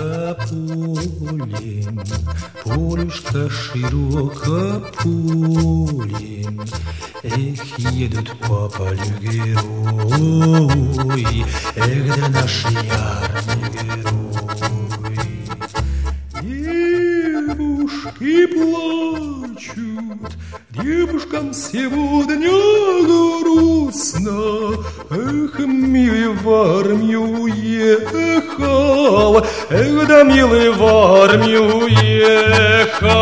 за полем, полюшка широко полем. Эх, едут по полю герои, Эх, да наши ярные герои. Девушки плачут, Девушкам сегодня грустно, Эх, милый, в армию уехал, Эх, да милый в армию уехал.